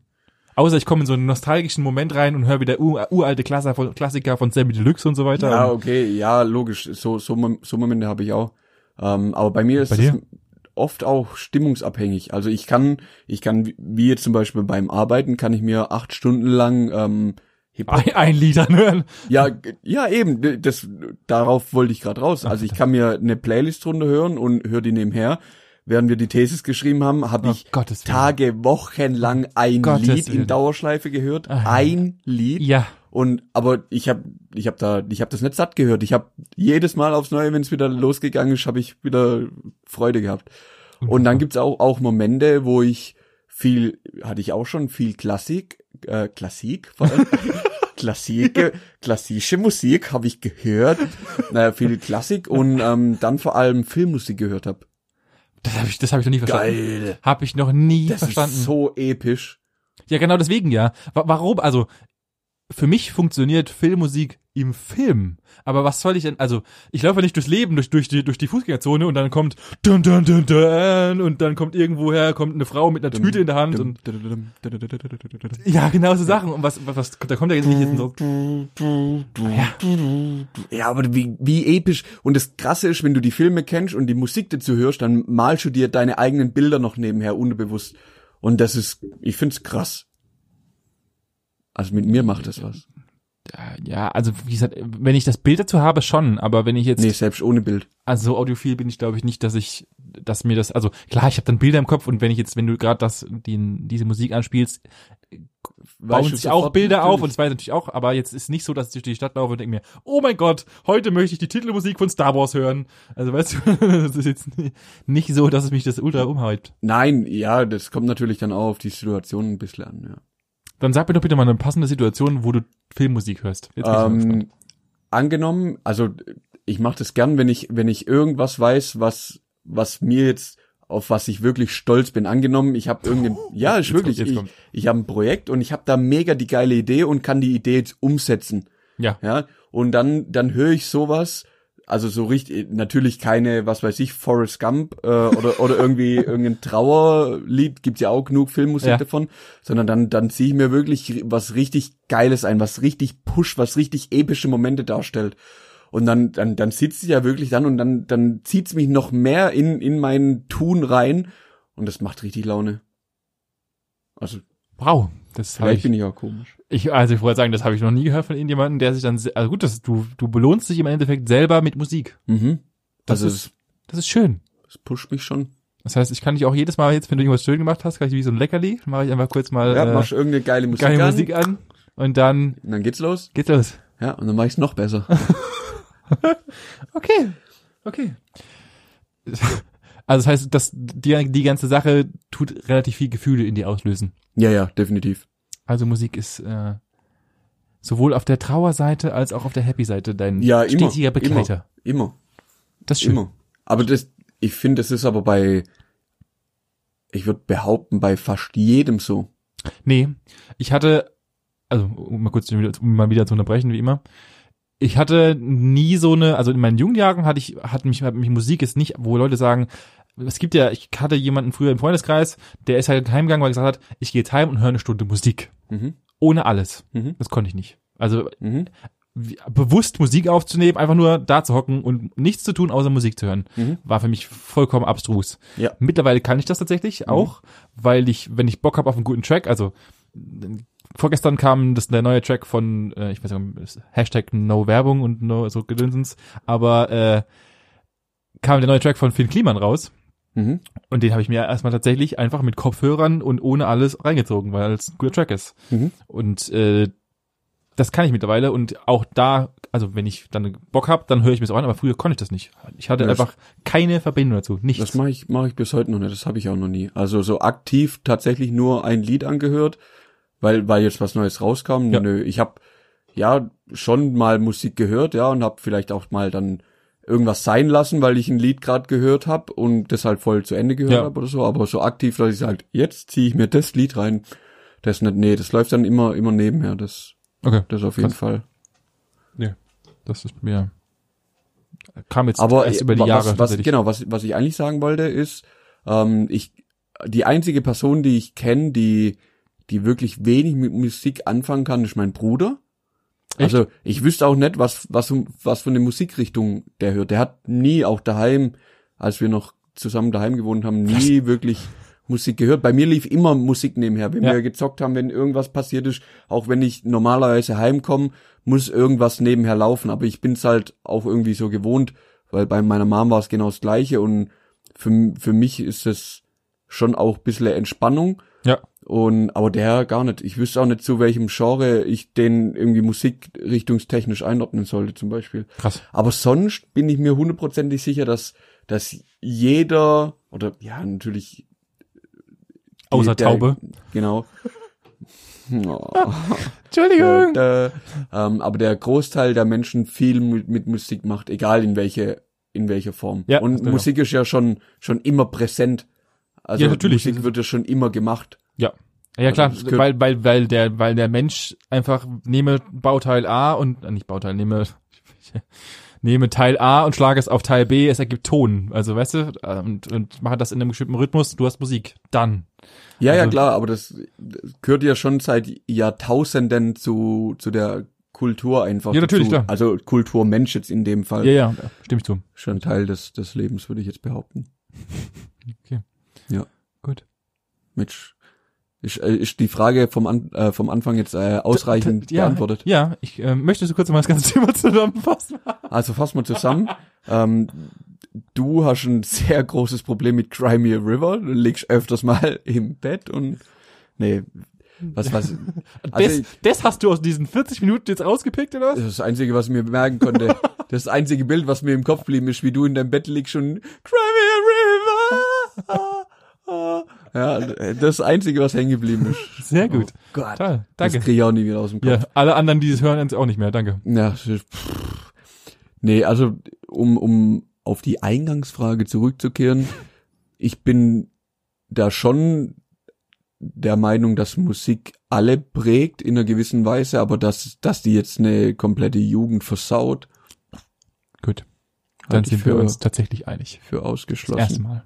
Außer ich komme in so einen nostalgischen Moment rein und höre wieder ur, uralte Klassiker von, Klassiker von Sammy Deluxe und so weiter. Ja, okay, ja, logisch. So, so, so Momente habe ich auch. Ähm, aber bei mir ist es oft auch stimmungsabhängig. Also ich kann, ich kann, wie- wie jetzt zum Beispiel beim Arbeiten, kann ich mir acht Stunden lang ähm, Hip-Hop. ein, ein Lied anhören. Ja, ja, eben. Das, darauf wollte ich gerade raus. Also ich kann mir eine Playlist drunter hören und höre die nebenher. Während wir die Thesis geschrieben haben, habe Oh, ich Gottes Willen. Tage, Wochen lang ein Gottes Lied Willen. in Dauerschleife gehört. Ja. Ein Lied. Ja. Und aber ich habe ich habe da ich habe das nicht satt gehört. Ich habe jedes Mal aufs Neue, wenn es wieder losgegangen ist, habe ich wieder Freude gehabt. Und dann gibt's auch auch Momente, wo ich viel hatte ich auch schon viel Klassik äh, Klassik vor allem. Klassik, klassische Musik habe ich gehört, naja, viel Klassik und ähm, dann vor allem Filmmusik gehört habe. Das habe ich, das hab ich noch nie verstanden. Geil. Habe ich noch nie Das verstanden. ist so episch. Ja, genau deswegen ja. Wa- Warum? Also für mich funktioniert Filmmusik im Film. Aber was soll ich denn? Also ich laufe nicht durchs Leben, durch, durch, die, durch die Fußgängerzone und dann kommt dun, dun, dun, dun, und dann kommt irgendwoher kommt eine Frau mit einer Tüte in der Hand und ja, genau so Sachen. Und was, was, da kommt ja jetzt nicht jetzt so. Ja, aber wie, wie episch. Und das Krasse ist, wenn du die Filme kennst und die Musik dazu hörst, dann malst du dir deine eigenen Bilder noch nebenher unterbewusst. Und das ist, ich find's krass. Also mit mir macht das was. Ja, also wie gesagt, wenn ich das Bild dazu habe, schon. Aber wenn ich jetzt Nee, selbst ohne Bild. Also so audiophil bin ich, glaube ich, nicht, dass ich, dass mir das, also klar, ich habe dann Bilder im Kopf und wenn ich jetzt, wenn du gerade das, die, diese Musik anspielst, bauen sich auch Bilder auf und natürlich. das weiß ich natürlich auch, aber jetzt ist nicht so, dass ich durch die Stadt laufe und denke mir, oh mein Gott, heute möchte ich die Titelmusik von Star Wars hören. Also weißt du, das ist jetzt ni- nicht so, dass es mich das ultra umhaut. Nein, ja, das kommt natürlich dann auch auf die Situation ein bisschen an, ja. Dann sag mir doch bitte mal eine passende Situation, wo du Filmmusik hörst. Ähm, angenommen, also ich mache das gern, wenn ich, wenn ich irgendwas weiß, was, was mir jetzt, auf was ich wirklich stolz bin. Angenommen, ich habe irgendein, ja, ist wirklich, kommt, ich, kommt. ich habe ein Projekt und ich habe da mega die geile Idee und kann die Idee jetzt umsetzen. Ja. Ja, und dann, dann höre ich sowas, also so richtig, natürlich keine, was weiß ich, Forrest Gump äh, oder, oder irgendwie irgendein Trauerlied, gibt's ja auch genug Filmmusik Ja. davon, sondern dann, dann ziehe ich mir wirklich was richtig Geiles ein, was richtig push, was richtig epische Momente darstellt. Und dann, dann, dann sitze ich ja wirklich dann und dann, dann zieht's mich noch mehr in, in mein Tun rein und das macht richtig Laune. Also, Wow. Das vielleicht ich, bin ich auch komisch. ich, also ich wollte sagen, das habe ich noch nie gehört von irgendjemandem, der sich dann, also gut, das, du, du belohnst dich im Endeffekt selber mit Musik. Mhm. Das also, ist, das ist schön. es pusht mich schon. Das heißt, ich kann dich auch jedes Mal jetzt, wenn du irgendwas schön gemacht hast, kann ich wie so ein Leckerli, mache ich einfach kurz mal Ja, äh, machst irgendeine geile Musik geile an, Musik an und dann und dann geht's los. geht's los. Ja, und dann mach ich's noch besser. Okay, okay. Also das heißt, dass die, die ganze Sache tut relativ viel Gefühle in dir auslösen. ja, ja, definitiv. Also Musik ist äh, sowohl auf der Trauerseite als auch auf der Happy-Seite dein Ja, immer, stetiger Begleiter. Immer, Das ist schön. immer. Aber das, ich finde, das ist aber bei, ich würde behaupten, bei fast jedem so. Nee, ich hatte, also um mal kurz um mal wieder zu unterbrechen, wie immer. Ich hatte nie so eine, also in meinen jungen Jahren hatte ich, hat mich, hat mich Musik ist nicht, wo Leute sagen, es gibt ja, ich hatte jemanden früher im Freundeskreis, der ist halt heimgegangen, weil er gesagt hat, ich gehe jetzt heim und höre eine Stunde Musik. Mhm. Ohne alles. Mhm. Das konnte ich nicht. Also Mhm. bewusst Musik aufzunehmen, einfach nur da zu hocken und nichts zu tun, außer Musik zu hören, Mhm. war für mich vollkommen abstrus. Ja. Mittlerweile kann ich das tatsächlich auch, weil ich, wenn ich Bock habe auf einen guten Track, also vorgestern kam das der neue Track von, äh, ich weiß nicht, Hashtag No Werbung und No so Gedönsens, aber äh, kam der neue Track von Finn Kliman raus Mhm. und den habe ich mir erstmal tatsächlich einfach mit Kopfhörern und ohne alles reingezogen, weil es ein guter Track ist. Mhm. Und äh, das kann ich mittlerweile und auch da, also wenn ich dann Bock hab, dann höre ich mir so an, aber früher konnte ich das nicht. Ich hatte Ja, einfach keine Verbindung dazu, nichts. Das mache ich, mache ich bis heute noch nicht. Das habe ich auch noch nie. Also so aktiv tatsächlich nur ein Lied angehört, weil weil jetzt was Neues rauskam. Ja. Nö, ich habe ja schon mal Musik gehört, ja, und habe vielleicht auch mal dann irgendwas sein lassen, weil ich ein Lied gerade gehört habe und das halt voll zu Ende gehört Ja. habe oder so, aber so aktiv, dass ich sage, jetzt ziehe ich mir das Lied rein. Das nicht, nee, das läuft dann immer, immer nebenher, das, Okay. das auf jeden Krass. Fall. Nee. Das ist mir, kam jetzt Aber erst über die wa- Jahre. was, was, genau, was, was ich eigentlich sagen wollte, ist, ähm, ich, die einzige Person, die ich kenne, die, die wirklich wenig mit Musik anfangen kann, ist mein Bruder. Echt? Also ich wüsste auch nicht, was, was, was für eine Musikrichtung der hört. Der hat nie auch daheim, als wir noch zusammen daheim gewohnt haben, nie wirklich Musik gehört. Bei mir lief immer Musik nebenher. Wenn Ja. wir gezockt haben, wenn irgendwas passiert ist, auch wenn ich normalerweise heimkomme, muss irgendwas nebenher laufen. Aber ich bin's halt auch irgendwie so gewohnt, weil bei meiner Mom war es genau das Gleiche und für, für mich ist es schon auch ein bisschen Entspannung. Und, aber der gar nicht. Ich wüsste auch nicht, zu welchem Genre ich den irgendwie musikrichtungstechnisch einordnen sollte, zum Beispiel. Krass. Aber sonst bin ich mir hundertprozentig sicher, dass, dass jeder, oder ja, natürlich. Außer der- Taube. Genau. Oh, Entschuldigung. äh, ähm, aber der Großteil der Menschen viel mit, mit Musik macht, egal in welche, in welcher Form. Ja, Und Musik ist ja schon, schon immer präsent. Also Ja, natürlich. Musik wird ja schon immer gemacht. Ja. Ja klar, Also, das gehört- weil, weil, weil der, weil der Mensch einfach nehme Bauteil A und, äh, nicht Bauteil, nehme, nehme Teil A und schlage es auf Teil B, es ergibt Ton. Also, weißt du, äh, und, und mache das in einem bestimmten Rhythmus, du hast Musik. Dann. Ja, ja, Also- klar, aber das, das gehört ja schon seit Jahrtausenden zu, zu der Kultur einfach. Ja, natürlich, dazu. klar. Also Kulturmensch jetzt in dem Fall. Ja, ja, stimme ich zu. Schon Teil des, des Lebens, würde ich jetzt behaupten. Okay. Ja. Gut. Mensch. Ist, äh, ist die Frage vom, An, äh, vom Anfang jetzt äh, ausreichend ja, beantwortet? Ja, ich äh, möchte so kurz mal das ganze Thema zusammenfassen. Also fassen wir zusammen. ähm, du hast ein sehr großes Problem mit Crimea River. Du liegst öfters mal im Bett und nee, was was. Also das, das hast du aus diesen 40 Minuten jetzt rausgepickt, oder was? Das ist das Einzige, was ich mir merken konnte. Das einzige Bild, was mir im Kopf blieb, ist, wie du in deinem Bett liegst und Crimea River. Ja, das das Einzige, was hängen geblieben ist. Sehr gut. Oh Gott. Toll, Das danke. kriege ich auch nie wieder aus dem Kopf. Ja, alle anderen, die es hören, jetzt auch nicht mehr, danke. Ja, das pff. nee, also um, um auf die Eingangsfrage zurückzukehren, ich bin da schon der Meinung, dass Musik alle prägt in einer gewissen Weise, aber dass, dass die jetzt eine komplette Jugend versaut, Gut. Dann sind wir für, uns tatsächlich einig. für Das ausgeschlossen. erste Mal.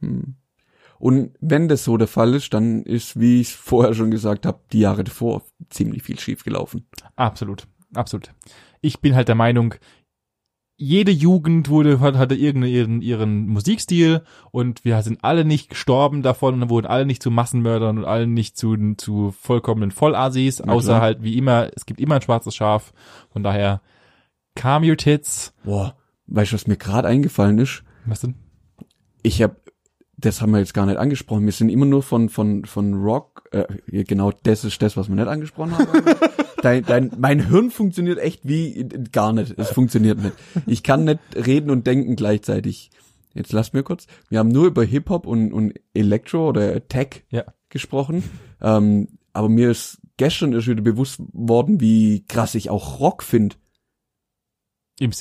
Hm. Und wenn das so der Fall ist, dann ist, wie ich vorher schon gesagt habe, die Jahre davor ziemlich viel schief gelaufen. Absolut. Absolut. Ich bin halt der Meinung, jede Jugend wurde, hat- hatte irgendeinen ihren, ihren Musikstil und wir sind alle nicht gestorben davon und wurden alle nicht zu Massenmördern und alle nicht zu, zu vollkommenen Vollassis, Na außer halt wie immer, es gibt immer ein schwarzes Schaf. Von daher, calm your tits. Boah, weißt du, was mir gerade eingefallen ist? Was denn? Ich habe, das haben wir jetzt gar nicht angesprochen. Wir sind immer nur von von von Rock. Äh, genau, das ist das, was wir nicht angesprochen haben. dein, dein, mein Hirn funktioniert echt wie gar nicht. Es funktioniert nicht. Ich kann nicht reden und denken gleichzeitig. Jetzt lass mir kurz. Wir haben nur über Hip Hop und und Electro oder Tech Ja. gesprochen. Ähm, aber mir ist gestern erst wieder bewusst worden, wie krass ich auch Rock finde.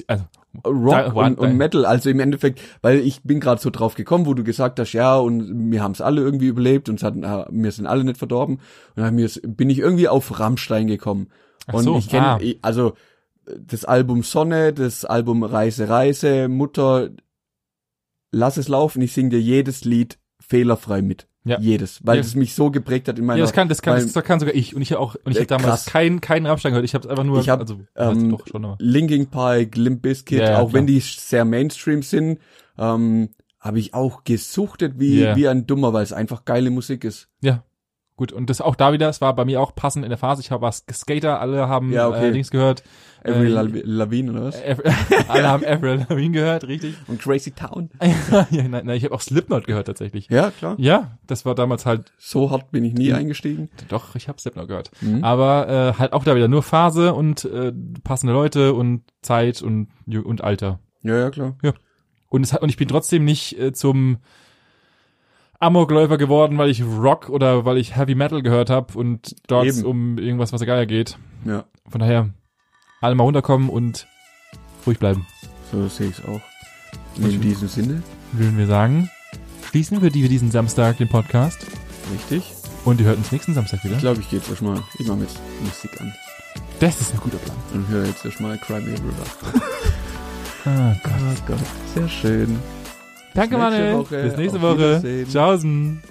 Also, Rock und, und Metal, also im Endeffekt, weil ich bin gerade so drauf gekommen, wo du gesagt hast, ja, und wir haben es alle irgendwie überlebt und es hat, äh, wir sind alle nicht verdorben. Und dann bin ich irgendwie auf Rammstein gekommen. Ach und so, ich kenne, ah. also das Album Sonne, das Album Reise, Reise, Mutter, lass es laufen, ich sing dir jedes Lied fehlerfrei mit. Ja. Jedes, weil Ja. es mich so geprägt hat in meiner ja, das kann, das kann, das kann sogar ich. Und ich auch, und ich Ja, habe damals keinen, keinen Rammstein gehört. Ich habe es einfach nur, Ich hab, also, ähm, doch schon, aber. Linkin Park, Limp Bizkit, Ja, auch klar. wenn die sehr Mainstream sind, ähm, habe ich auch gesuchtet wie, wie ein Dummer, weil es einfach geile Musik ist. Ja. Gut, und das auch da wieder, es war bei mir auch passend in der Phase. Ich habe was Skater, alle haben Ja, okay. äh, Dings gehört. Avril Äh, Lav- Lavigne oder was? Äh, alle haben Avril Lavigne gehört, richtig? Und Crazy Town. ja, nein, nein, ich habe auch Slipknot gehört tatsächlich. Ja, klar. Ja, das war damals halt, So hart bin ich nie Mhm. eingestiegen. doch, ich habe Slipknot gehört. Mhm. Aber äh, halt auch da wieder nur Phase und äh, passende Leute und Zeit und und Alter. Ja, ja, klar. Und es hat und ich bin trotzdem nicht äh, zum Amokläufer geworden, weil ich Rock oder weil ich Heavy Metal gehört habe und dort Eben. um irgendwas, was egal geht. Ja, Von daher alle mal runterkommen und ruhig bleiben. So sehe ich es auch. Und In diesem Sinne, Würden wir sagen, schließen wir die diesen Samstag den Podcast richtig. und ihr hört uns nächsten Samstag wieder. Ich glaube, ich gehe jetzt erstmal, mache jetzt Musik an Das ist ein guter Plan. und höre jetzt erstmal Cry Me a River. Ah, Gott. Oh Gott, sehr schön. Danke, nächste Manuel. Woche. Bis nächste Woche. Tschaußen.